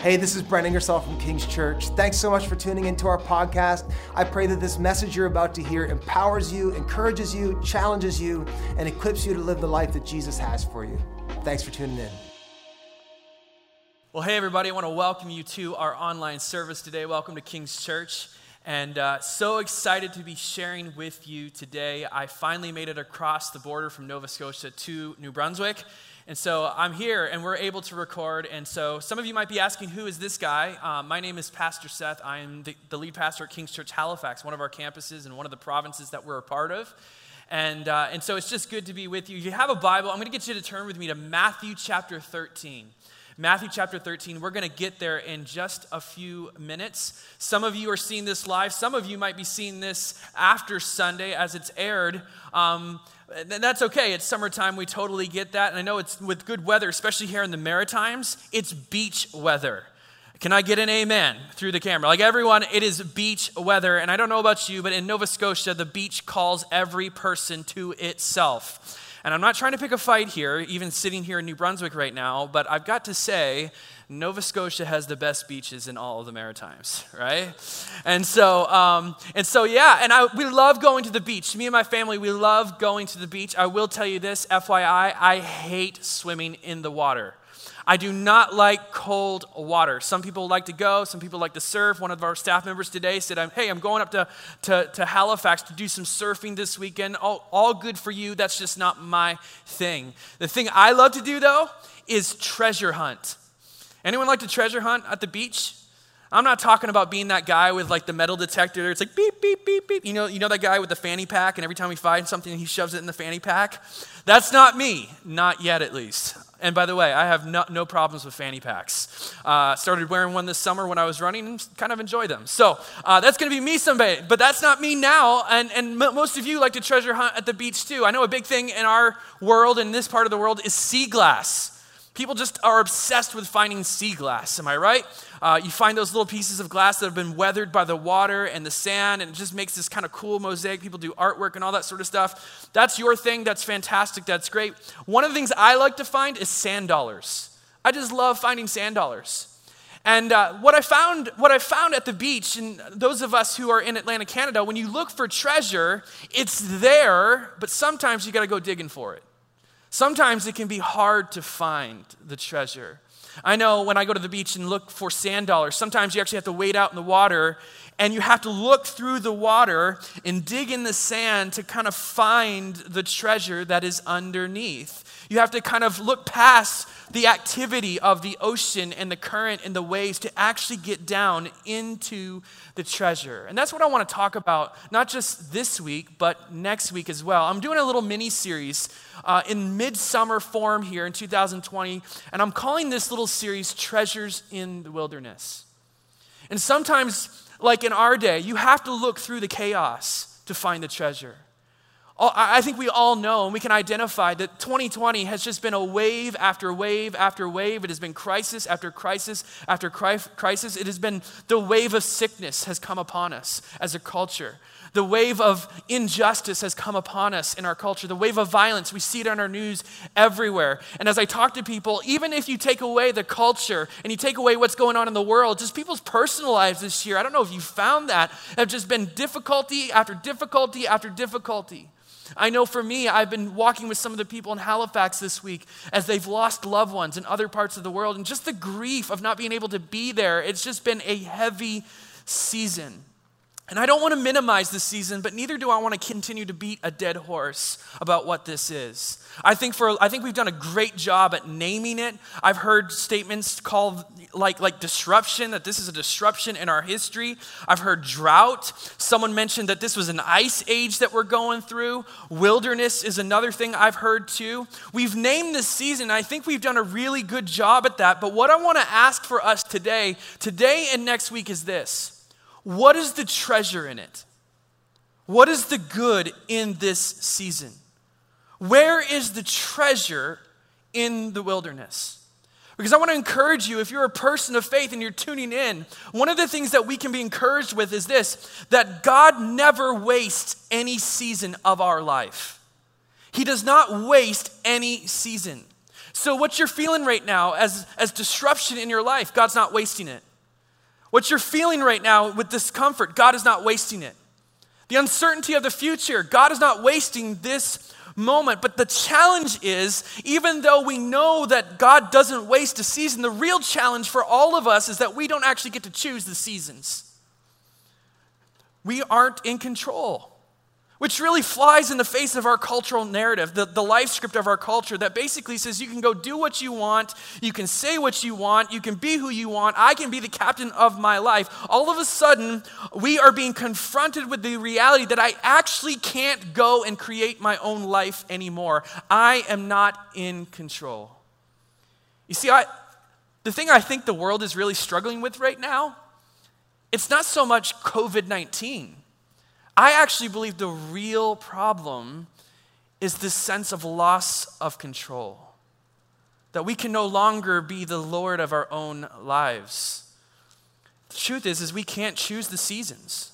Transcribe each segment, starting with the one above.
Hey, this is Brent Ingersoll from King's Church. Thanks so much for tuning into our podcast. I pray that this message you're about to hear empowers you, encourages you, challenges you, and equips you to live the life that Jesus has for you. Thanks for tuning in. Well, hey, everybody, I want to welcome you to our online service today. Welcome to King's Church. And uh, so excited to be sharing with you today. I finally made it across the border from Nova Scotia to New Brunswick. And so I'm here and we're able to record. And so some of you might be asking, who is this guy? Um, my name is Pastor Seth. I am the, the, lead pastor at King's Church Halifax, one of our campuses and one of the provinces that we're a part of. And, uh, and so it's just good to be with you. If you have a Bible, I'm going to get you to turn with me to Matthew chapter 13. Matthew chapter 13. We're going to get there in just a few minutes. Some of you are seeing this live. Some of you might be seeing this after Sunday as it's aired. Um, and that's okay. It's summertime. We totally get that. And I know it's with good weather, especially here in the Maritimes, it's beach weather. Can I get an amen through the camera? Like everyone, it is beach weather. And I don't know about you, but in Nova Scotia, the beach calls every person to itself. And I'm not trying to pick a fight here, even sitting here in New Brunswick right now, but I've got to say, Nova Scotia has the best beaches in all of the Maritimes, right? And so, um, and so, yeah, and I, we love going to the beach. Me and my family, we love going to the beach. I will tell you this, FYI, I hate swimming in the water. I do not like cold water. Some people like to go, some people like to surf. One of our staff members today said, Hey, I'm going up to, to, to Halifax to do some surfing this weekend. All, all good for you. That's just not my thing. The thing I love to do, though, is treasure hunt. Anyone like to treasure hunt at the beach? I'm not talking about being that guy with like the metal detector. It's like beep, beep, beep, beep. You know, you know that guy with the fanny pack, and every time he finds something, he shoves it in the fanny pack? That's not me. Not yet, at least. And by the way, I have no, no problems with fanny packs. Uh, started wearing one this summer when I was running and kind of enjoy them. So uh, that's going to be me someday, but that's not me now. And, and m- most of you like to treasure hunt at the beach too. I know a big thing in our world, in this part of the world, is sea glass. People just are obsessed with finding sea glass, am I right? Uh, you find those little pieces of glass that have been weathered by the water and the sand, and it just makes this kind of cool mosaic. People do artwork and all that sort of stuff. That's your thing. That's fantastic. That's great. One of the things I like to find is sand dollars. I just love finding sand dollars. And uh, what I found, what I found at the beach, and those of us who are in Atlantic, Canada, when you look for treasure, it's there, but sometimes you got to go digging for it. Sometimes it can be hard to find the treasure. I know when I go to the beach and look for sand dollars, sometimes you actually have to wade out in the water and you have to look through the water and dig in the sand to kind of find the treasure that is underneath. You have to kind of look past the activity of the ocean and the current and the waves to actually get down into the treasure. And that's what I want to talk about, not just this week, but next week as well. I'm doing a little mini series uh, in midsummer form here in 2020, and I'm calling this little series Treasures in the Wilderness. And sometimes, like in our day, you have to look through the chaos to find the treasure. I think we all know and we can identify that 2020 has just been a wave after wave after wave. It has been crisis after crisis after crisis. It has been the wave of sickness has come upon us as a culture. The wave of injustice has come upon us in our culture. The wave of violence, we see it on our news everywhere. And as I talk to people, even if you take away the culture and you take away what's going on in the world, just people's personal lives this year, I don't know if you found that, have just been difficulty after difficulty after difficulty. I know for me, I've been walking with some of the people in Halifax this week as they've lost loved ones in other parts of the world, and just the grief of not being able to be there. It's just been a heavy season. And I don't want to minimize this season, but neither do I want to continue to beat a dead horse about what this is. I think, for, I think we've done a great job at naming it. I've heard statements called like, like disruption, that this is a disruption in our history. I've heard drought. Someone mentioned that this was an ice age that we're going through. Wilderness is another thing I've heard too. We've named this season, I think we've done a really good job at that. But what I want to ask for us today, today and next week, is this what is the treasure in it? What is the good in this season? Where is the treasure in the wilderness? Because I want to encourage you, if you're a person of faith and you're tuning in, one of the things that we can be encouraged with is this that God never wastes any season of our life. He does not waste any season. So, what you're feeling right now as, as disruption in your life, God's not wasting it. What you're feeling right now with discomfort, God is not wasting it. The uncertainty of the future, God is not wasting this moment. But the challenge is, even though we know that God doesn't waste a season, the real challenge for all of us is that we don't actually get to choose the seasons. We aren't in control which really flies in the face of our cultural narrative, the, the life script of our culture that basically says you can go do what you want, you can say what you want, you can be who you want, I can be the captain of my life. All of a sudden, we are being confronted with the reality that I actually can't go and create my own life anymore. I am not in control. You see, I, the thing I think the world is really struggling with right now, it's not so much COVID 19 I actually believe the real problem is this sense of loss of control. That we can no longer be the Lord of our own lives. The truth is, is we can't choose the seasons.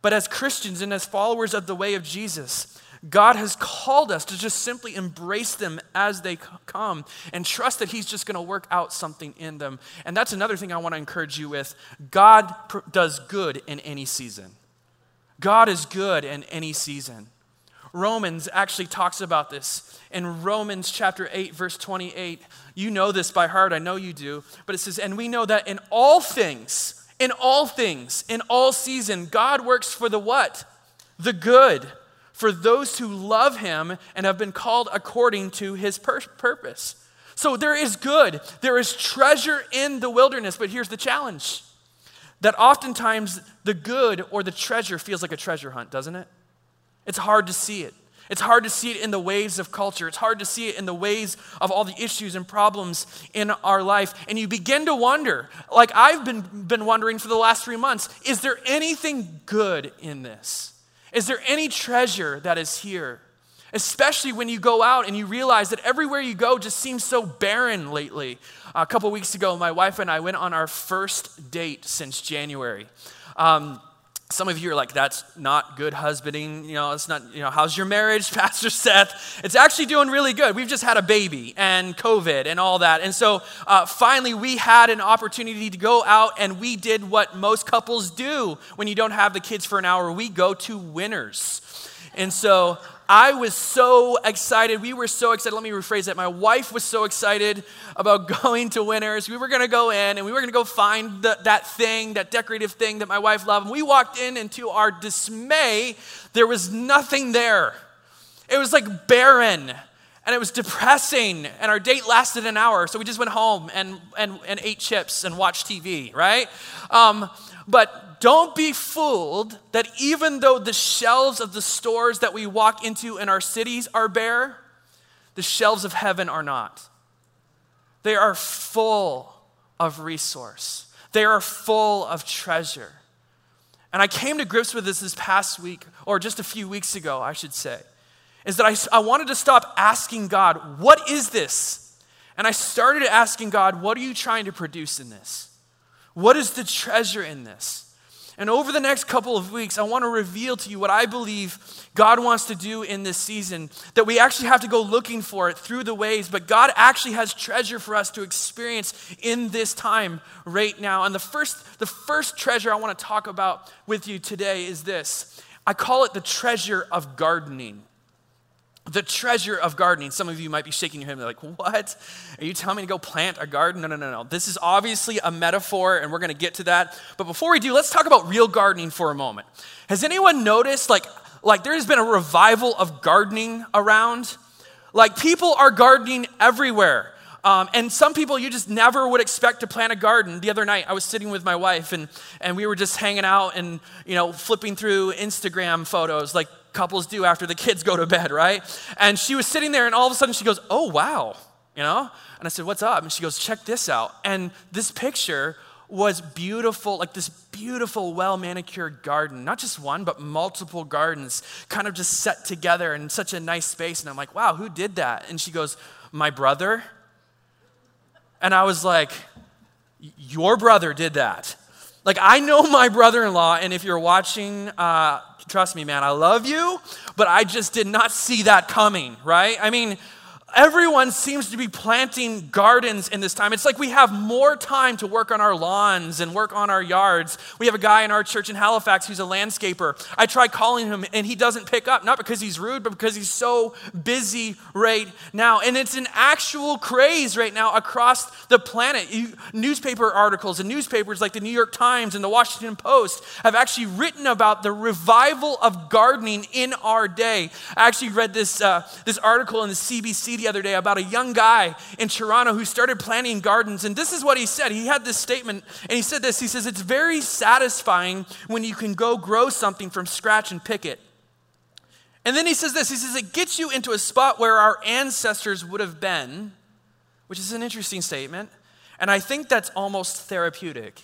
But as Christians and as followers of the way of Jesus, God has called us to just simply embrace them as they come and trust that He's just going to work out something in them. And that's another thing I want to encourage you with. God does good in any season. God is good in any season. Romans actually talks about this. In Romans chapter 8, verse 28, you know this by heart, I know you do, but it says, And we know that in all things, in all things, in all season, God works for the what? The good, for those who love him and have been called according to his pur- purpose. So there is good, there is treasure in the wilderness, but here's the challenge that oftentimes the good or the treasure feels like a treasure hunt, doesn't it? It's hard to see it. It's hard to see it in the waves of culture. It's hard to see it in the ways of all the issues and problems in our life. And you begin to wonder, like I've been, been wondering for the last three months, is there anything good in this? Is there any treasure that is here? Especially when you go out and you realize that everywhere you go just seems so barren lately. A couple weeks ago, my wife and I went on our first date since January. Um, some of you are like, that's not good husbanding. You know, it's not, you know, how's your marriage, Pastor Seth? It's actually doing really good. We've just had a baby and COVID and all that. And so uh, finally, we had an opportunity to go out and we did what most couples do when you don't have the kids for an hour. We go to Winners. And so I was so excited. We were so excited. Let me rephrase that. My wife was so excited about going to Winners. We were going to go in and we were going to go find the, that thing, that decorative thing that my wife loved. And we walked in, and to our dismay, there was nothing there. It was like barren and it was depressing. And our date lasted an hour. So we just went home and, and, and ate chips and watched TV, right? Um, but don't be fooled that even though the shelves of the stores that we walk into in our cities are bare, the shelves of heaven are not. They are full of resource, they are full of treasure. And I came to grips with this this past week, or just a few weeks ago, I should say, is that I, I wanted to stop asking God, What is this? And I started asking God, What are you trying to produce in this? What is the treasure in this? And over the next couple of weeks, I want to reveal to you what I believe God wants to do in this season. That we actually have to go looking for it through the ways, but God actually has treasure for us to experience in this time right now. And the first, the first treasure I want to talk about with you today is this I call it the treasure of gardening the treasure of gardening. Some of you might be shaking your head and like, what? Are you telling me to go plant a garden? No, no, no, no. This is obviously a metaphor, and we're going to get to that. But before we do, let's talk about real gardening for a moment. Has anyone noticed, like, like there has been a revival of gardening around? Like, people are gardening everywhere. Um, and some people you just never would expect to plant a garden. The other night, I was sitting with my wife, and, and we were just hanging out and, you know, flipping through Instagram photos like couples do after the kids go to bed, right? And she was sitting there, and all of a sudden she goes, Oh, wow, you know? And I said, What's up? And she goes, Check this out. And this picture was beautiful, like this beautiful, well manicured garden. Not just one, but multiple gardens, kind of just set together in such a nice space. And I'm like, Wow, who did that? And she goes, My brother. And I was like, Your brother did that. Like, I know my brother in law, and if you're watching, uh, trust me, man, I love you, but I just did not see that coming, right? I mean, Everyone seems to be planting gardens in this time. It's like we have more time to work on our lawns and work on our yards. We have a guy in our church in Halifax who's a landscaper. I try calling him and he doesn't pick up, not because he's rude, but because he's so busy right now. And it's an actual craze right now across the planet. You, newspaper articles and newspapers like the New York Times and the Washington Post have actually written about the revival of gardening in our day. I actually read this, uh, this article in the CBC the other day about a young guy in Toronto who started planting gardens. And this is what he said. He had this statement, and he said this He says, It's very satisfying when you can go grow something from scratch and pick it. And then he says this He says, It gets you into a spot where our ancestors would have been, which is an interesting statement. And I think that's almost therapeutic.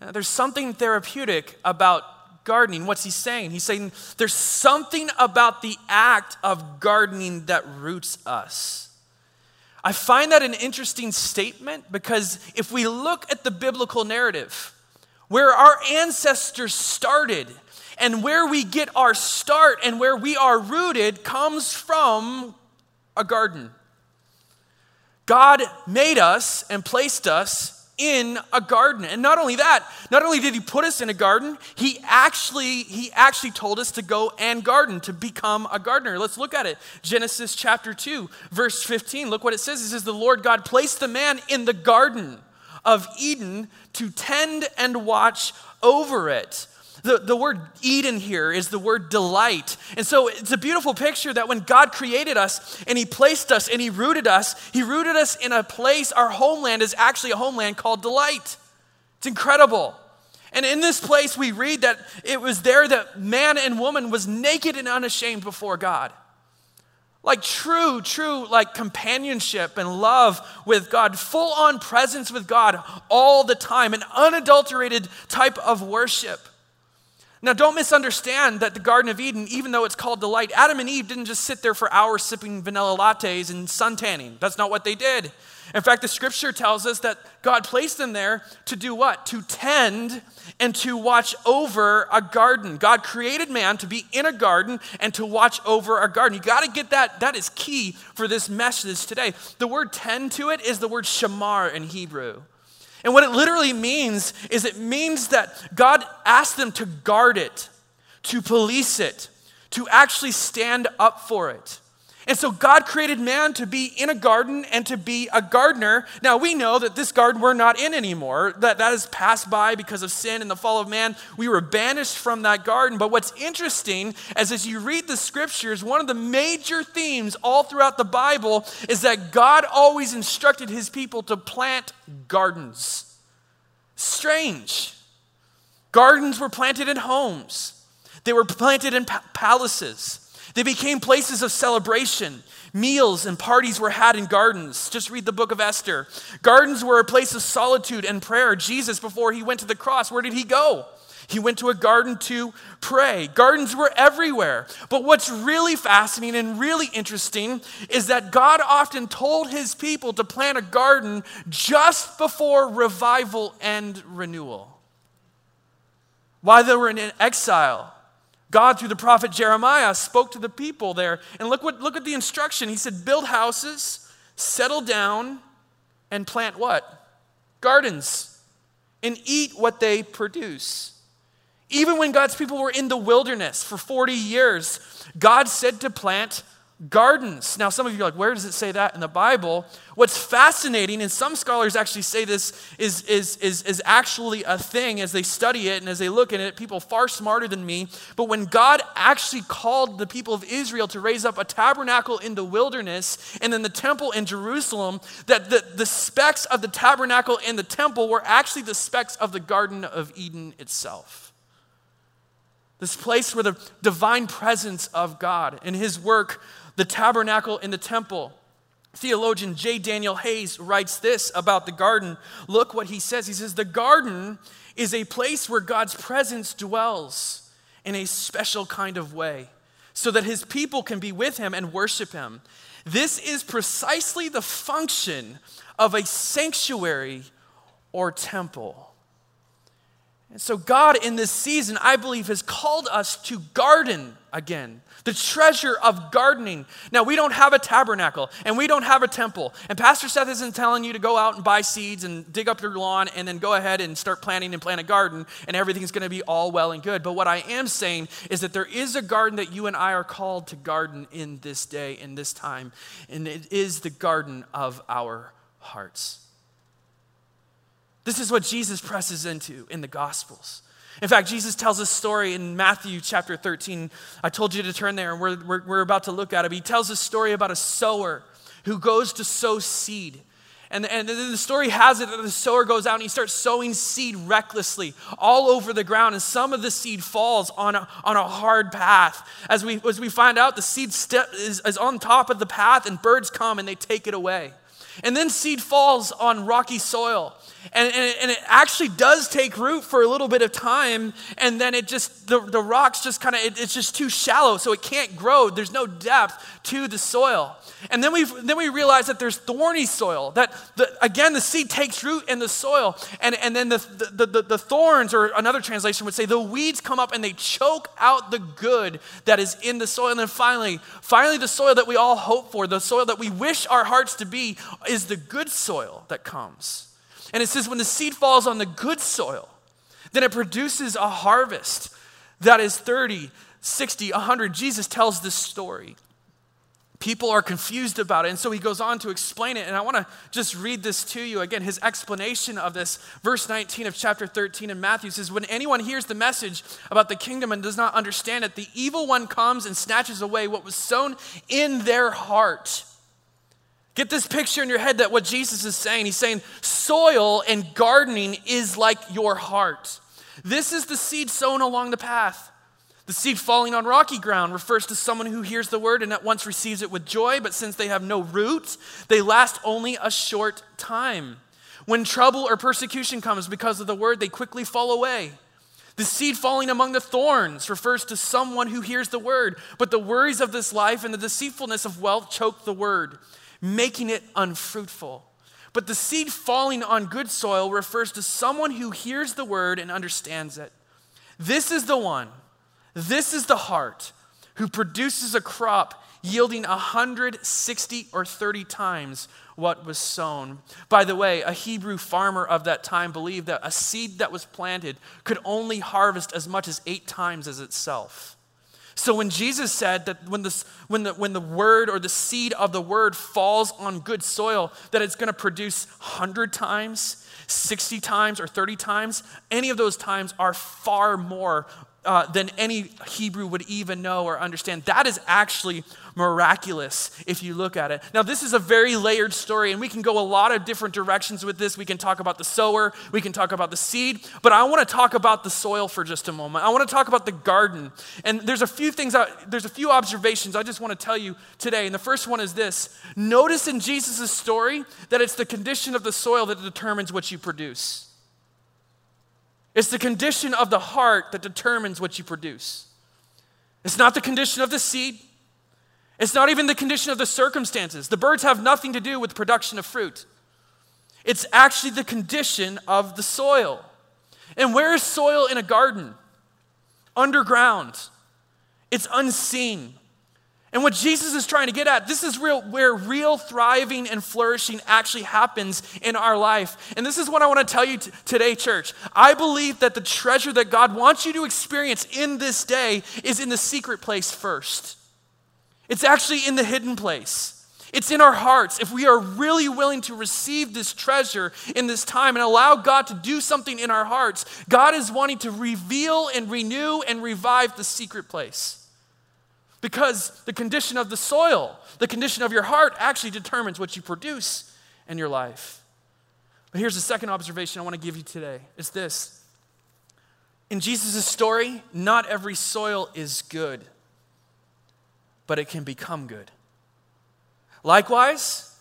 Now, there's something therapeutic about gardening. What's he saying? He's saying there's something about the act of gardening that roots us. I find that an interesting statement because if we look at the biblical narrative, where our ancestors started and where we get our start and where we are rooted comes from a garden. God made us and placed us in a garden. And not only that, not only did he put us in a garden, he actually he actually told us to go and garden, to become a gardener. Let's look at it. Genesis chapter 2, verse 15. Look what it says. It says the Lord God placed the man in the garden of Eden to tend and watch over it. The, the word Eden here is the word delight. And so it's a beautiful picture that when God created us and He placed us and He rooted us, He rooted us in a place, our homeland is actually a homeland called delight. It's incredible. And in this place, we read that it was there that man and woman was naked and unashamed before God. Like true, true, like companionship and love with God, full on presence with God all the time, an unadulterated type of worship. Now, don't misunderstand that the Garden of Eden, even though it's called delight, Adam and Eve didn't just sit there for hours sipping vanilla lattes and suntanning. That's not what they did. In fact, the scripture tells us that God placed them there to do what? To tend and to watch over a garden. God created man to be in a garden and to watch over a garden. You got to get that. That is key for this message today. The word tend to it is the word shamar in Hebrew. And what it literally means is it means that God asked them to guard it, to police it, to actually stand up for it. And so God created man to be in a garden and to be a gardener. Now we know that this garden we're not in anymore. That that has passed by because of sin and the fall of man. We were banished from that garden. But what's interesting is as you read the scriptures, one of the major themes all throughout the Bible is that God always instructed his people to plant gardens. Strange. Gardens were planted in homes. They were planted in pa- palaces. They became places of celebration. Meals and parties were had in gardens. Just read the book of Esther. Gardens were a place of solitude and prayer. Jesus, before he went to the cross, where did he go? He went to a garden to pray. Gardens were everywhere. But what's really fascinating and really interesting is that God often told his people to plant a garden just before revival and renewal. While they were in exile, God, through the prophet Jeremiah, spoke to the people there. And look, what, look at the instruction. He said, Build houses, settle down, and plant what? Gardens, and eat what they produce. Even when God's people were in the wilderness for 40 years, God said to plant gardens. Now, some of you are like, where does it say that in the Bible? What's fascinating, and some scholars actually say this is, is, is, is actually a thing as they study it and as they look at it, people far smarter than me. But when God actually called the people of Israel to raise up a tabernacle in the wilderness and then the temple in Jerusalem, that the, the specs of the tabernacle and the temple were actually the specs of the Garden of Eden itself. This place where the divine presence of God and his work the tabernacle in the temple. Theologian J. Daniel Hays writes this about the garden. Look what he says. He says, The garden is a place where God's presence dwells in a special kind of way so that his people can be with him and worship him. This is precisely the function of a sanctuary or temple. And so, God in this season, I believe, has called us to garden again, the treasure of gardening. Now, we don't have a tabernacle and we don't have a temple. And Pastor Seth isn't telling you to go out and buy seeds and dig up your lawn and then go ahead and start planting and plant a garden and everything's going to be all well and good. But what I am saying is that there is a garden that you and I are called to garden in this day, in this time, and it is the garden of our hearts. This is what Jesus presses into in the Gospels. In fact, Jesus tells a story in Matthew chapter 13. I told you to turn there, and we're, we're, we're about to look at it. He tells a story about a sower who goes to sow seed. And, and the story has it that the sower goes out and he starts sowing seed recklessly all over the ground. And some of the seed falls on a, on a hard path. As we, as we find out, the seed step is, is on top of the path, and birds come and they take it away. And then seed falls on rocky soil. And, and, and, it actually does take root for a little bit of time, and then it just, the, the rocks just kind of, it, it's just too shallow, so it can't grow. There's no depth to the soil. And then we then we realize that there's thorny soil, that the, again, the seed takes root in the soil, and, and then the, the, the, the thorns, or another translation would say, the weeds come up and they choke out the good that is in the soil. And then finally, finally, the soil that we all hope for, the soil that we wish our hearts to be, is the good soil that comes. And it says, when the seed falls on the good soil, then it produces a harvest that is 30, 60, 100. Jesus tells this story. People are confused about it. And so he goes on to explain it. And I want to just read this to you. Again, his explanation of this, verse 19 of chapter 13 in Matthew says, When anyone hears the message about the kingdom and does not understand it, the evil one comes and snatches away what was sown in their heart. Get this picture in your head that what Jesus is saying, he's saying soil and gardening is like your heart. This is the seed sown along the path. The seed falling on rocky ground refers to someone who hears the word and at once receives it with joy, but since they have no root, they last only a short time. When trouble or persecution comes because of the word, they quickly fall away. The seed falling among the thorns refers to someone who hears the word, but the worries of this life and the deceitfulness of wealth choke the word making it unfruitful. But the seed falling on good soil refers to someone who hears the word and understands it. This is the one, this is the heart who produces a crop yielding 160 or 30 times what was sown. By the way, a Hebrew farmer of that time believed that a seed that was planted could only harvest as much as eight times as itself. So when Jesus said that when, this, when, the, when the word or the seed of the word falls on good soil, that it's going to produce 100 times, 60 times, or 30 times, any of those times are far more uh, than any Hebrew would even know or understand. That is actually miraculous if you look at it. Now, this is a very layered story, and we can go a lot of different directions with this. We can talk about the sower, we can talk about the seed, but I want to talk about the soil for just a moment. I want to talk about the garden. And there's a few things, I, there's a few observations I just want to tell you today. And the first one is this notice in Jesus' story that it's the condition of the soil that determines what you produce. It's the condition of the heart that determines what you produce. It's not the condition of the seed. It's not even the condition of the circumstances. The birds have nothing to do with production of fruit. It's actually the condition of the soil. And where is soil in a garden? Underground. It's unseen. And what Jesus is trying to get at, this is real, where real thriving and flourishing actually happens in our life. And this is what I want to tell you t- today, church. I believe that the treasure that God wants you to experience in this day is in the secret place first. It's actually in the hidden place. It's in our hearts. If we are really willing to receive this treasure in this time and allow God to do something in our hearts, God is wanting to reveal and renew and revive the secret place. Because the condition of the soil, the condition of your heart actually determines what you produce in your life. But here's the second observation I want to give you today it's this. In Jesus' story, not every soil is good, but it can become good. Likewise,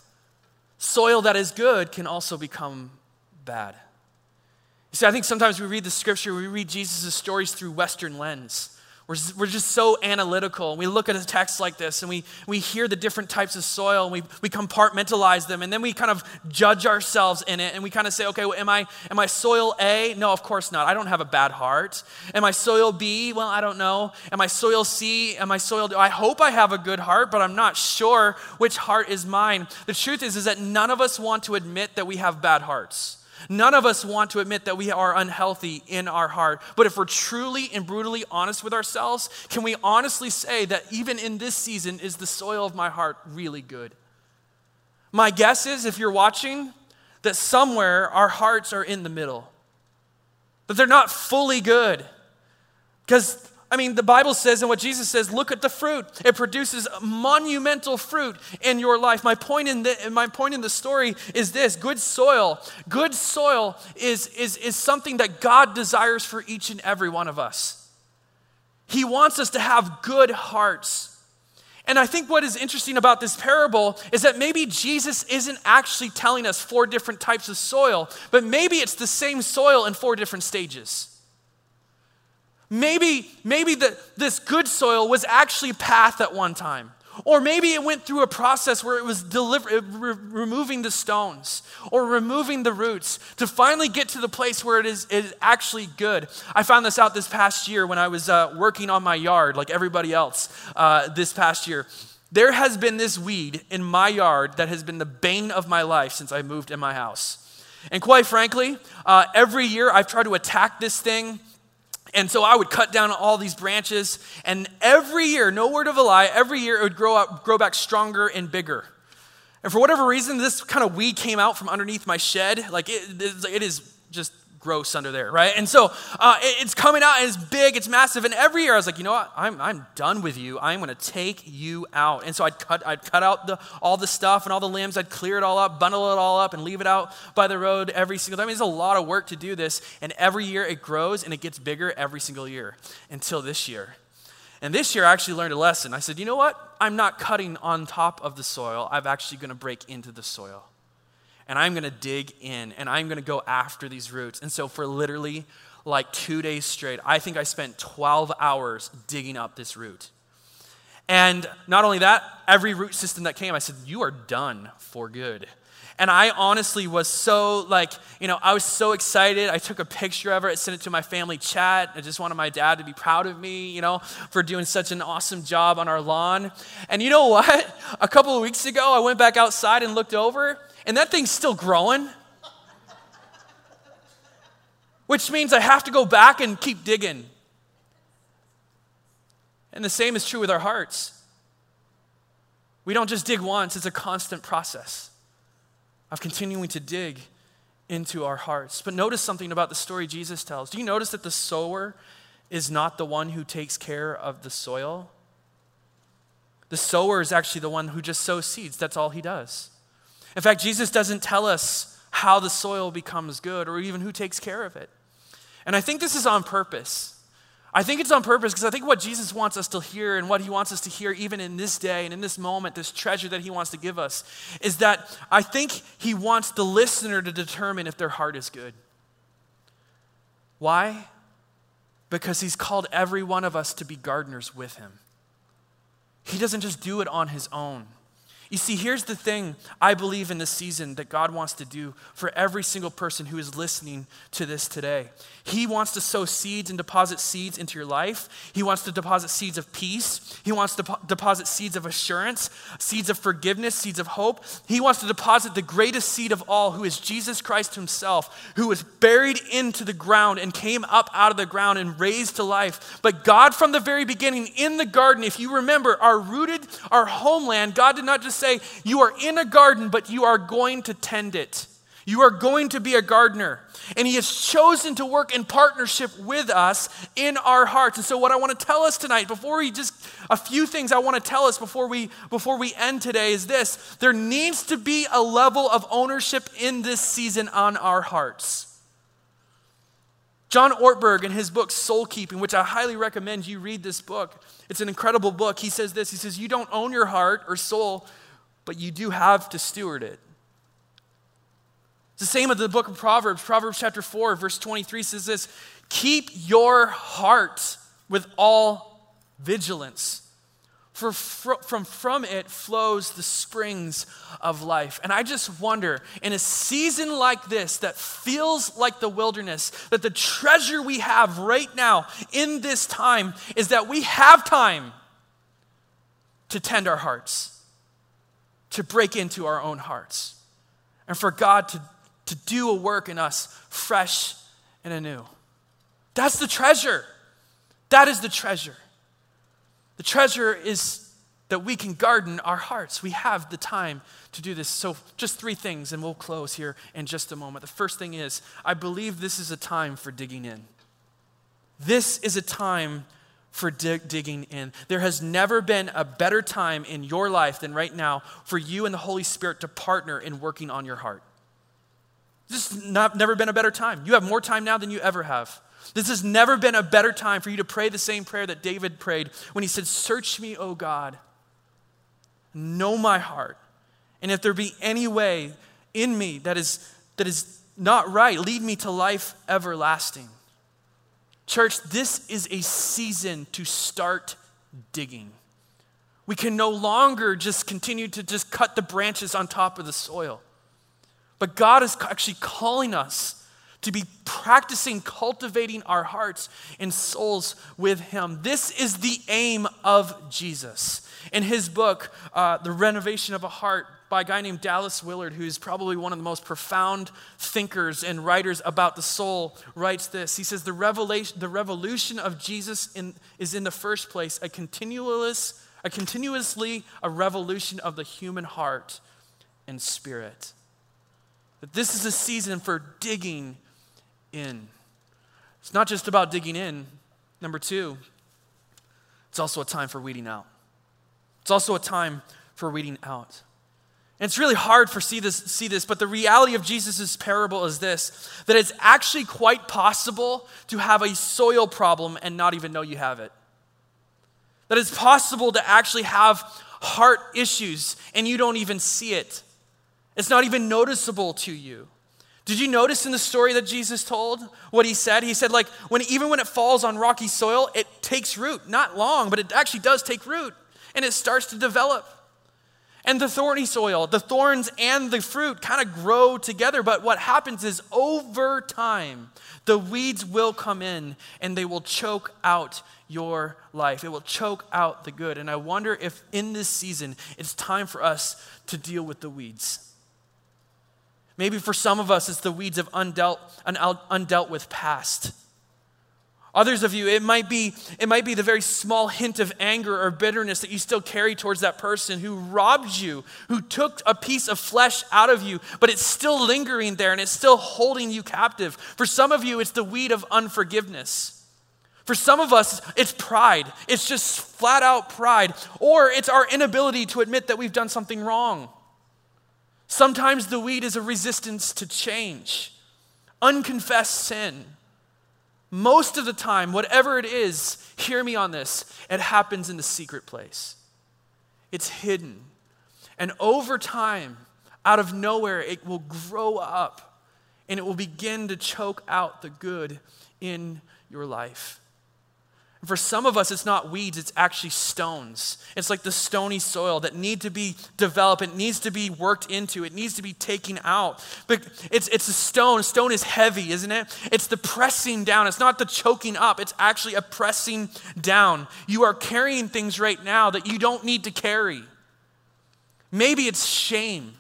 soil that is good can also become bad. You see, I think sometimes we read the scripture, we read Jesus' stories through Western lens. We're, we're just so analytical. We look at a text like this and we, we hear the different types of soil and we, we compartmentalize them and then we kind of judge ourselves in it and we kind of say, okay, well, am, I, am I soil A? No, of course not. I don't have a bad heart. Am I soil B? Well, I don't know. Am I soil C? Am I soil D? I hope I have a good heart, but I'm not sure which heart is mine. The truth is, is that none of us want to admit that we have bad hearts. None of us want to admit that we are unhealthy in our heart. But if we're truly and brutally honest with ourselves, can we honestly say that even in this season, is the soil of my heart really good? My guess is, if you're watching, that somewhere our hearts are in the middle, that they're not fully good. Because I mean, the Bible says, and what Jesus says, look at the fruit. It produces monumental fruit in your life. My point in the, my point in the story is this good soil. Good soil is, is, is something that God desires for each and every one of us. He wants us to have good hearts. And I think what is interesting about this parable is that maybe Jesus isn't actually telling us four different types of soil, but maybe it's the same soil in four different stages. Maybe, maybe the, this good soil was actually path at one time. Or maybe it went through a process where it was deliver, re- removing the stones or removing the roots to finally get to the place where it is, it is actually good. I found this out this past year when I was uh, working on my yard, like everybody else uh, this past year. There has been this weed in my yard that has been the bane of my life since I moved in my house. And quite frankly, uh, every year I've tried to attack this thing and so I would cut down all these branches, and every year, no word of a lie, every year it would grow up, grow back stronger and bigger. And for whatever reason, this kind of weed came out from underneath my shed. Like it, it is just gross under there, right? And so uh, it's coming out and it's big, it's massive. And every year I was like, you know what? I'm, I'm done with you. I'm going to take you out. And so I'd cut, I'd cut out the, all the stuff and all the limbs. I'd clear it all up, bundle it all up, and leave it out by the road every single time. I mean, it's a lot of work to do this. And every year it grows and it gets bigger every single year until this year. And this year I actually learned a lesson. I said, you know what? I'm not cutting on top of the soil. I'm actually going to break into the soil and I'm going to dig in and I'm going to go after these roots. And so, for literally like two days straight, I think I spent 12 hours digging up this root. And not only that, every root system that came, I said, You are done for good. And I honestly was so, like, you know, I was so excited. I took a picture of it, I sent it to my family chat. I just wanted my dad to be proud of me, you know, for doing such an awesome job on our lawn. And you know what? A couple of weeks ago, I went back outside and looked over, and that thing's still growing. Which means I have to go back and keep digging. And the same is true with our hearts. We don't just dig once, it's a constant process of continuing to dig into our hearts. But notice something about the story Jesus tells. Do you notice that the sower is not the one who takes care of the soil? The sower is actually the one who just sows seeds. That's all he does. In fact, Jesus doesn't tell us how the soil becomes good or even who takes care of it. And I think this is on purpose. I think it's on purpose because I think what Jesus wants us to hear and what he wants us to hear, even in this day and in this moment, this treasure that he wants to give us, is that I think he wants the listener to determine if their heart is good. Why? Because he's called every one of us to be gardeners with him. He doesn't just do it on his own. You see, here's the thing I believe in this season that God wants to do for every single person who is listening to this today. He wants to sow seeds and deposit seeds into your life. He wants to deposit seeds of peace. He wants to deposit seeds of assurance, seeds of forgiveness, seeds of hope. He wants to deposit the greatest seed of all, who is Jesus Christ Himself, who was buried into the ground and came up out of the ground and raised to life. But God, from the very beginning in the garden, if you remember, our rooted, our homeland, God did not just say, You are in a garden, but you are going to tend it. You are going to be a gardener. And He has chosen to work in partnership with us in our hearts. And so, what I want to tell us tonight, before we just, a few things I want to tell us before we, before we end today is this there needs to be a level of ownership in this season on our hearts. John Ortberg, in his book Soul Keeping, which I highly recommend you read this book, it's an incredible book. He says this He says, You don't own your heart or soul but you do have to steward it. It's the same with the book of Proverbs. Proverbs chapter 4, verse 23 says this Keep your heart with all vigilance. For from, from it flows the springs of life. And I just wonder, in a season like this that feels like the wilderness, that the treasure we have right now in this time is that we have time to tend our hearts, to break into our own hearts, and for God to, to do a work in us fresh and anew. That's the treasure. That is the treasure. The treasure is that we can garden our hearts. We have the time to do this. So, just three things, and we'll close here in just a moment. The first thing is I believe this is a time for digging in. This is a time for dig- digging in. There has never been a better time in your life than right now for you and the Holy Spirit to partner in working on your heart. This has not, never been a better time. You have more time now than you ever have. This has never been a better time for you to pray the same prayer that David prayed when he said, Search me, O God, know my heart. And if there be any way in me that is, that is not right, lead me to life everlasting. Church, this is a season to start digging. We can no longer just continue to just cut the branches on top of the soil. But God is actually calling us to be practicing cultivating our hearts and souls with Him. This is the aim of Jesus. In his book, uh, The Renovation of a Heart, by a guy named Dallas Willard, who's probably one of the most profound thinkers and writers about the soul, writes this. He says, The, revelation, the revolution of Jesus in, is in the first place a continuous, a continuously a revolution of the human heart and spirit. That this is a season for digging in. It's not just about digging in. Number two, it's also a time for weeding out. It's also a time for weeding out. And it's really hard for see this, see this, but the reality of Jesus' parable is this that it's actually quite possible to have a soil problem and not even know you have it. That it's possible to actually have heart issues and you don't even see it. It's not even noticeable to you. Did you notice in the story that Jesus told what he said? He said, like, when even when it falls on rocky soil, it takes root. Not long, but it actually does take root. And it starts to develop. And the thorny soil, the thorns and the fruit kind of grow together. But what happens is over time, the weeds will come in and they will choke out your life. It will choke out the good. And I wonder if in this season, it's time for us to deal with the weeds. Maybe for some of us, it's the weeds of undealt, an undealt with past. Others of you, it might, be, it might be the very small hint of anger or bitterness that you still carry towards that person who robbed you, who took a piece of flesh out of you, but it's still lingering there and it's still holding you captive. For some of you, it's the weed of unforgiveness. For some of us, it's pride. It's just flat out pride. Or it's our inability to admit that we've done something wrong. Sometimes the weed is a resistance to change, unconfessed sin. Most of the time, whatever it is, hear me on this, it happens in the secret place. It's hidden. And over time, out of nowhere, it will grow up and it will begin to choke out the good in your life. For some of us, it's not weeds, it's actually stones. It's like the stony soil that need to be developed, it needs to be worked into, it needs to be taken out. But it's, it's a stone. Stone is heavy, isn't it? It's the pressing down. It's not the choking up, it's actually a pressing down. You are carrying things right now that you don't need to carry. Maybe it's shame,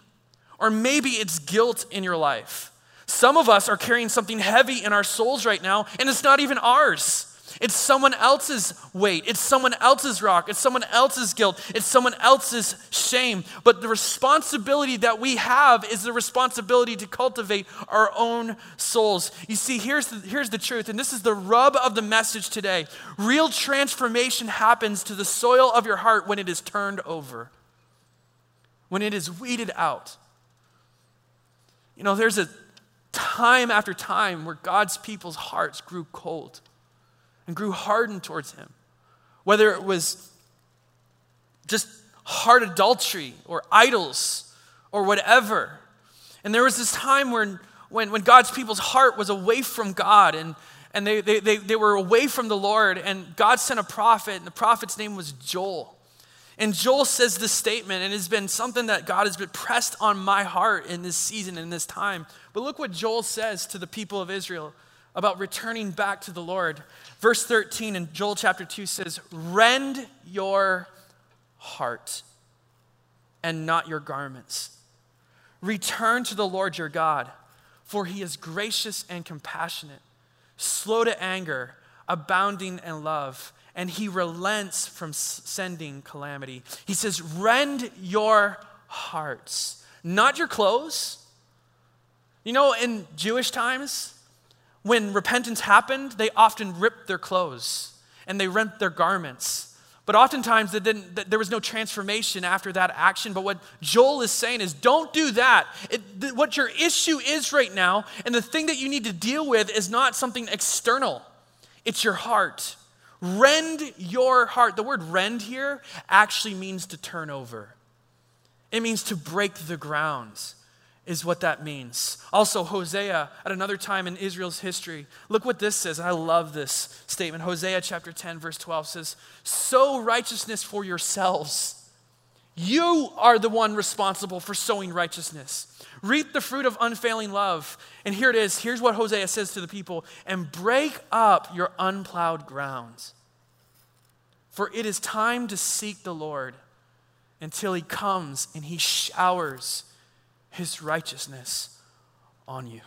or maybe it's guilt in your life. Some of us are carrying something heavy in our souls right now, and it's not even ours. It's someone else's weight. It's someone else's rock. It's someone else's guilt. It's someone else's shame. But the responsibility that we have is the responsibility to cultivate our own souls. You see, here's the, here's the truth, and this is the rub of the message today. Real transformation happens to the soil of your heart when it is turned over, when it is weeded out. You know, there's a time after time where God's people's hearts grew cold and grew hardened towards him. Whether it was just heart adultery or idols or whatever. And there was this time when, when, when God's people's heart was away from God and, and they, they, they, they were away from the Lord, and God sent a prophet, and the prophet's name was Joel. And Joel says this statement, and it's been something that God has been pressed on my heart in this season, in this time. But look what Joel says to the people of Israel about returning back to the Lord. Verse 13 in Joel chapter 2 says, Rend your heart and not your garments. Return to the Lord your God, for he is gracious and compassionate, slow to anger, abounding in love and he relents from sending calamity. He says, Rend your hearts, not your clothes. You know, in Jewish times, when repentance happened, they often ripped their clothes and they rent their garments. But oftentimes, there was no transformation after that action. But what Joel is saying is don't do that. It, th- what your issue is right now, and the thing that you need to deal with, is not something external, it's your heart. Rend your heart. The word rend here actually means to turn over, it means to break the ground, is what that means. Also, Hosea, at another time in Israel's history, look what this says. I love this statement. Hosea chapter 10, verse 12 says, Sow righteousness for yourselves. You are the one responsible for sowing righteousness. Reap the fruit of unfailing love. And here it is. Here's what Hosea says to the people and break up your unplowed grounds. For it is time to seek the Lord until he comes and he showers his righteousness on you.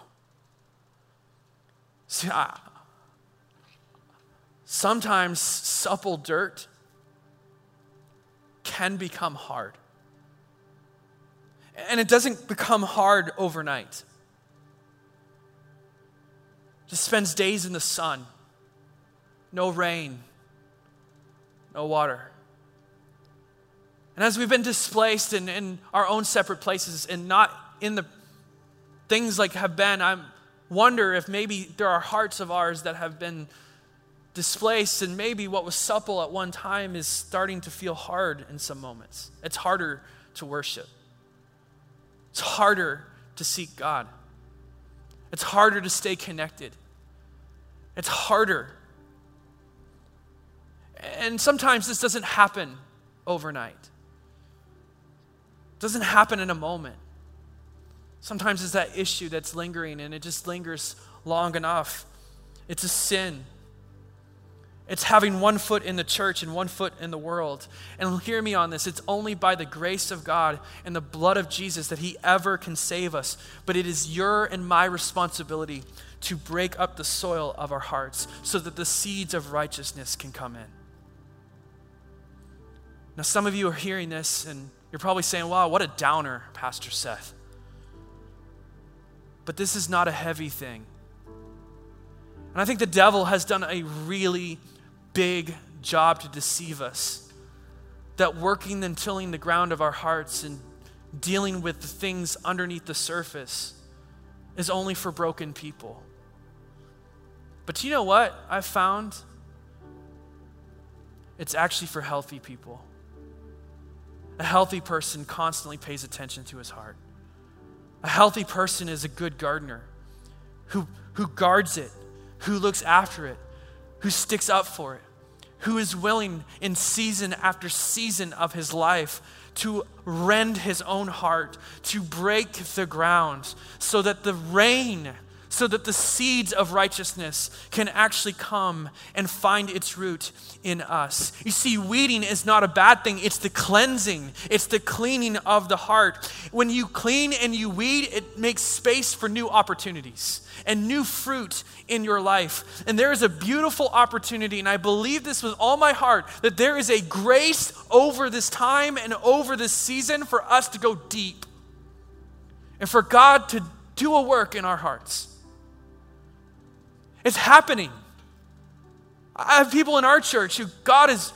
See, I, sometimes supple dirt can become hard. And it doesn't become hard overnight. Just spends days in the sun, no rain, no water. And as we've been displaced in, in our own separate places and not in the things like have been, I wonder if maybe there are hearts of ours that have been displaced, and maybe what was supple at one time is starting to feel hard in some moments. It's harder to worship. It's harder to seek God. It's harder to stay connected. It's harder. And sometimes this doesn't happen overnight. It doesn't happen in a moment. Sometimes it's that issue that's lingering and it just lingers long enough. It's a sin. It's having one foot in the church and one foot in the world. And hear me on this it's only by the grace of God and the blood of Jesus that He ever can save us. But it is your and my responsibility to break up the soil of our hearts so that the seeds of righteousness can come in. Now, some of you are hearing this and you're probably saying, wow, what a downer, Pastor Seth. But this is not a heavy thing. And I think the devil has done a really big job to deceive us. That working and tilling the ground of our hearts and dealing with the things underneath the surface is only for broken people. But you know what I've found? It's actually for healthy people. A healthy person constantly pays attention to his heart. A healthy person is a good gardener who, who guards it, who looks after it, who sticks up for it, who is willing in season after season of his life to rend his own heart, to break the ground, so that the rain so that the seeds of righteousness can actually come and find its root in us. You see, weeding is not a bad thing, it's the cleansing, it's the cleaning of the heart. When you clean and you weed, it makes space for new opportunities and new fruit in your life. And there is a beautiful opportunity, and I believe this with all my heart, that there is a grace over this time and over this season for us to go deep and for God to do a work in our hearts. It's happening. I have people in our church who God is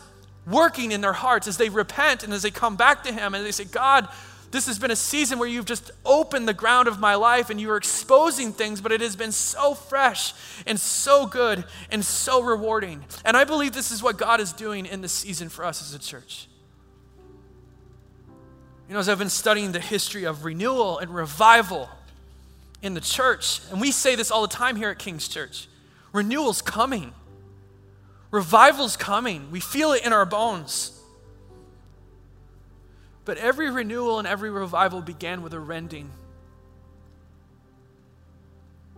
working in their hearts as they repent and as they come back to Him and they say, God, this has been a season where you've just opened the ground of my life and you are exposing things, but it has been so fresh and so good and so rewarding. And I believe this is what God is doing in this season for us as a church. You know, as I've been studying the history of renewal and revival in the church, and we say this all the time here at King's Church Renewal's coming. Revival's coming. We feel it in our bones. But every renewal and every revival began with a rending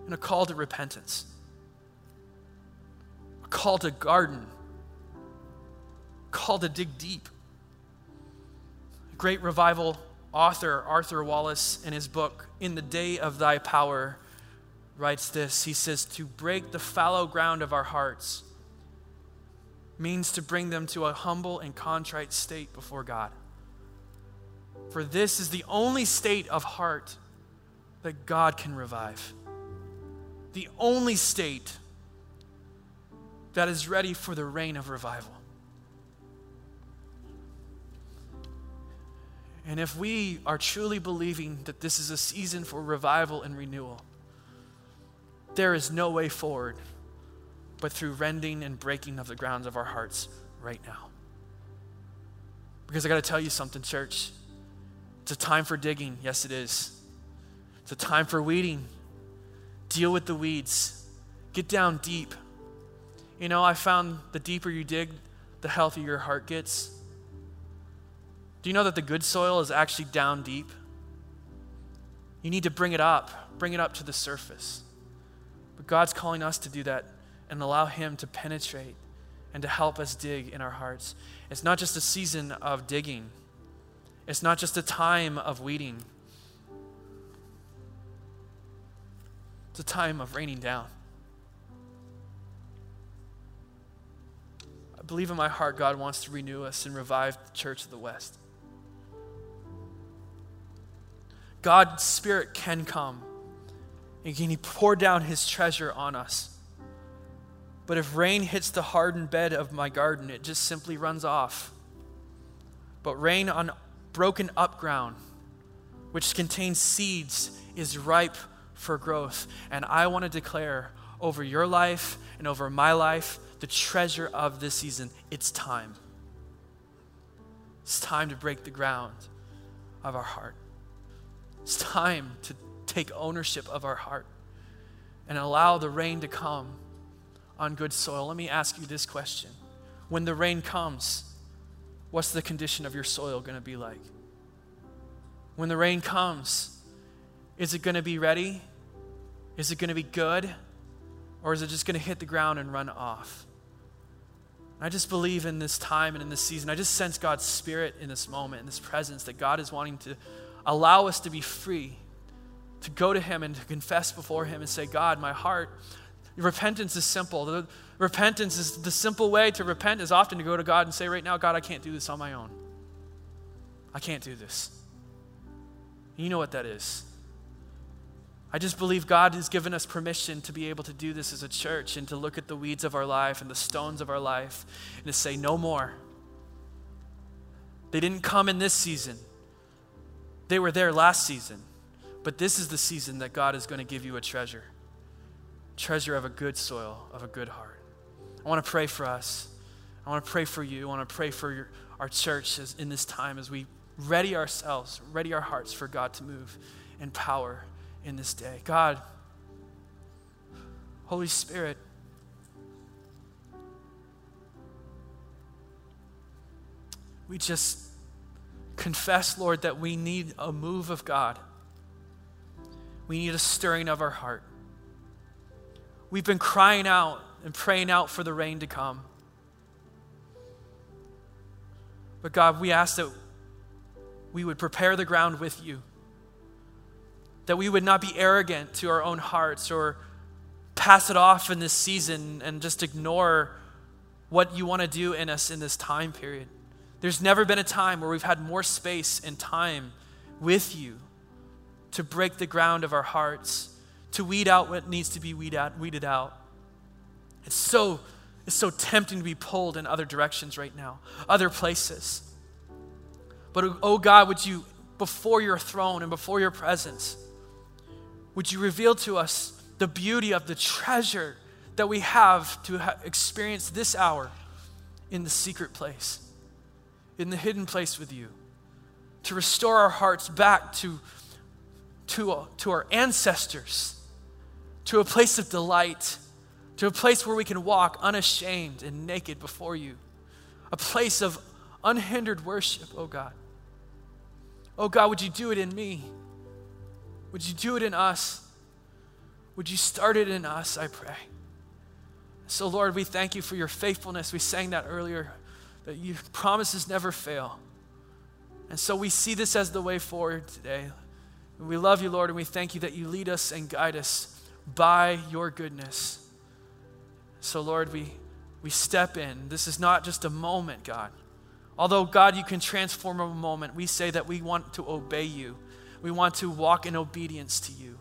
and a call to repentance, a call to garden, a call to dig deep. A great revival author Arthur Wallis, in his book, In the Day of Thy Power, writes this. He says, To break the fallow ground of our hearts means to bring them to a humble and contrite state before God. For this is the only state of heart that God can revive. The only state that is ready for the reign of revival. And if we are truly believing that this is a season for revival and renewal, there is no way forward but through rending and breaking of the grounds of our hearts right now. Because I got to tell you something, church. It's a time for digging. Yes, it is. It's a time for weeding. Deal with the weeds. Get down deep. You know, I found the deeper you dig, the healthier your heart gets. Do you know that the good soil is actually down deep? You need to bring it up, bring it up to the surface. But God's calling us to do that and allow Him to penetrate and to help us dig in our hearts. It's not just a season of digging, it's not just a time of weeding, it's a time of raining down. I believe in my heart God wants to renew us and revive the church of the West. God's Spirit can come can He poured down His treasure on us. But if rain hits the hardened bed of my garden, it just simply runs off. But rain on broken up ground, which contains seeds, is ripe for growth. And I want to declare over your life and over my life the treasure of this season it's time. It's time to break the ground of our heart. It's time to take ownership of our heart and allow the rain to come on good soil. Let me ask you this question When the rain comes, what's the condition of your soil going to be like? When the rain comes, is it going to be ready? Is it going to be good? Or is it just going to hit the ground and run off? I just believe in this time and in this season. I just sense God's spirit in this moment, in this presence, that God is wanting to allow us to be free, to go to Him and to confess before Him and say, God, my heart, Repentance is simple. The, repentance is the simple way to repent is often to go to God and say, right now, God, I can't do this on my own. I can't do this. You know what that is. I just believe God has given us permission to be able to do this as a church and to look at the weeds of our life and the stones of our life and to say, no more. They didn't come in this season, they were there last season. But this is the season that God is going to give you a treasure treasure of a good soil, of a good heart. I want to pray for us. I want to pray for you. I want to pray for your, our church as, in this time as we ready ourselves, ready our hearts for God to move in power in this day. God, Holy Spirit, we just confess, Lord, that we need a move of God. We need a stirring of our heart. We've been crying out and praying out for the rain to come. But God, we ask that we would prepare the ground with you, that we would not be arrogant to our own hearts or pass it off in this season and just ignore what you want to do in us in this time period. There's never been a time where we've had more space and time with you to break the ground of our hearts to weed out what needs to be weed out, weeded out. It's so, it's so tempting to be pulled in other directions right now, other places. But oh God, would you, before your throne and before your presence, would you reveal to us the beauty of the treasure that we have to ha- experience this hour in the secret place, in the hidden place with you, to restore our hearts back to, to, to our ancestors to a place of delight, to a place where we can walk unashamed and naked before you, a place of unhindered worship, oh God. Oh God, would you do it in me? Would you do it in us? Would you start it in us, I pray? So, Lord, we thank you for your faithfulness. We sang that earlier, that your promises never fail. And so we see this as the way forward today. We love you, Lord, and we thank you that you lead us and guide us by your goodness. So, Lord, we, we step in. This is not just a moment, God. Although, God, you can transform a moment, we say that we want to obey you. We want to walk in obedience to you.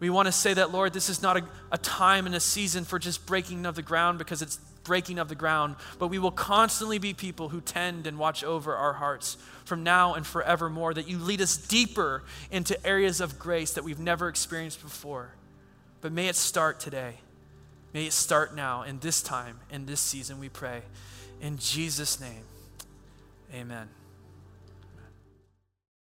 We want to say that, Lord, this is not a, a time and a season for just breaking of the ground because it's breaking of the ground, but we will constantly be people who tend and watch over our hearts from now and forevermore, that you lead us deeper into areas of grace that we've never experienced before. But may it start today. May it start now, in this time, in this season, we pray. In Jesus' name, amen.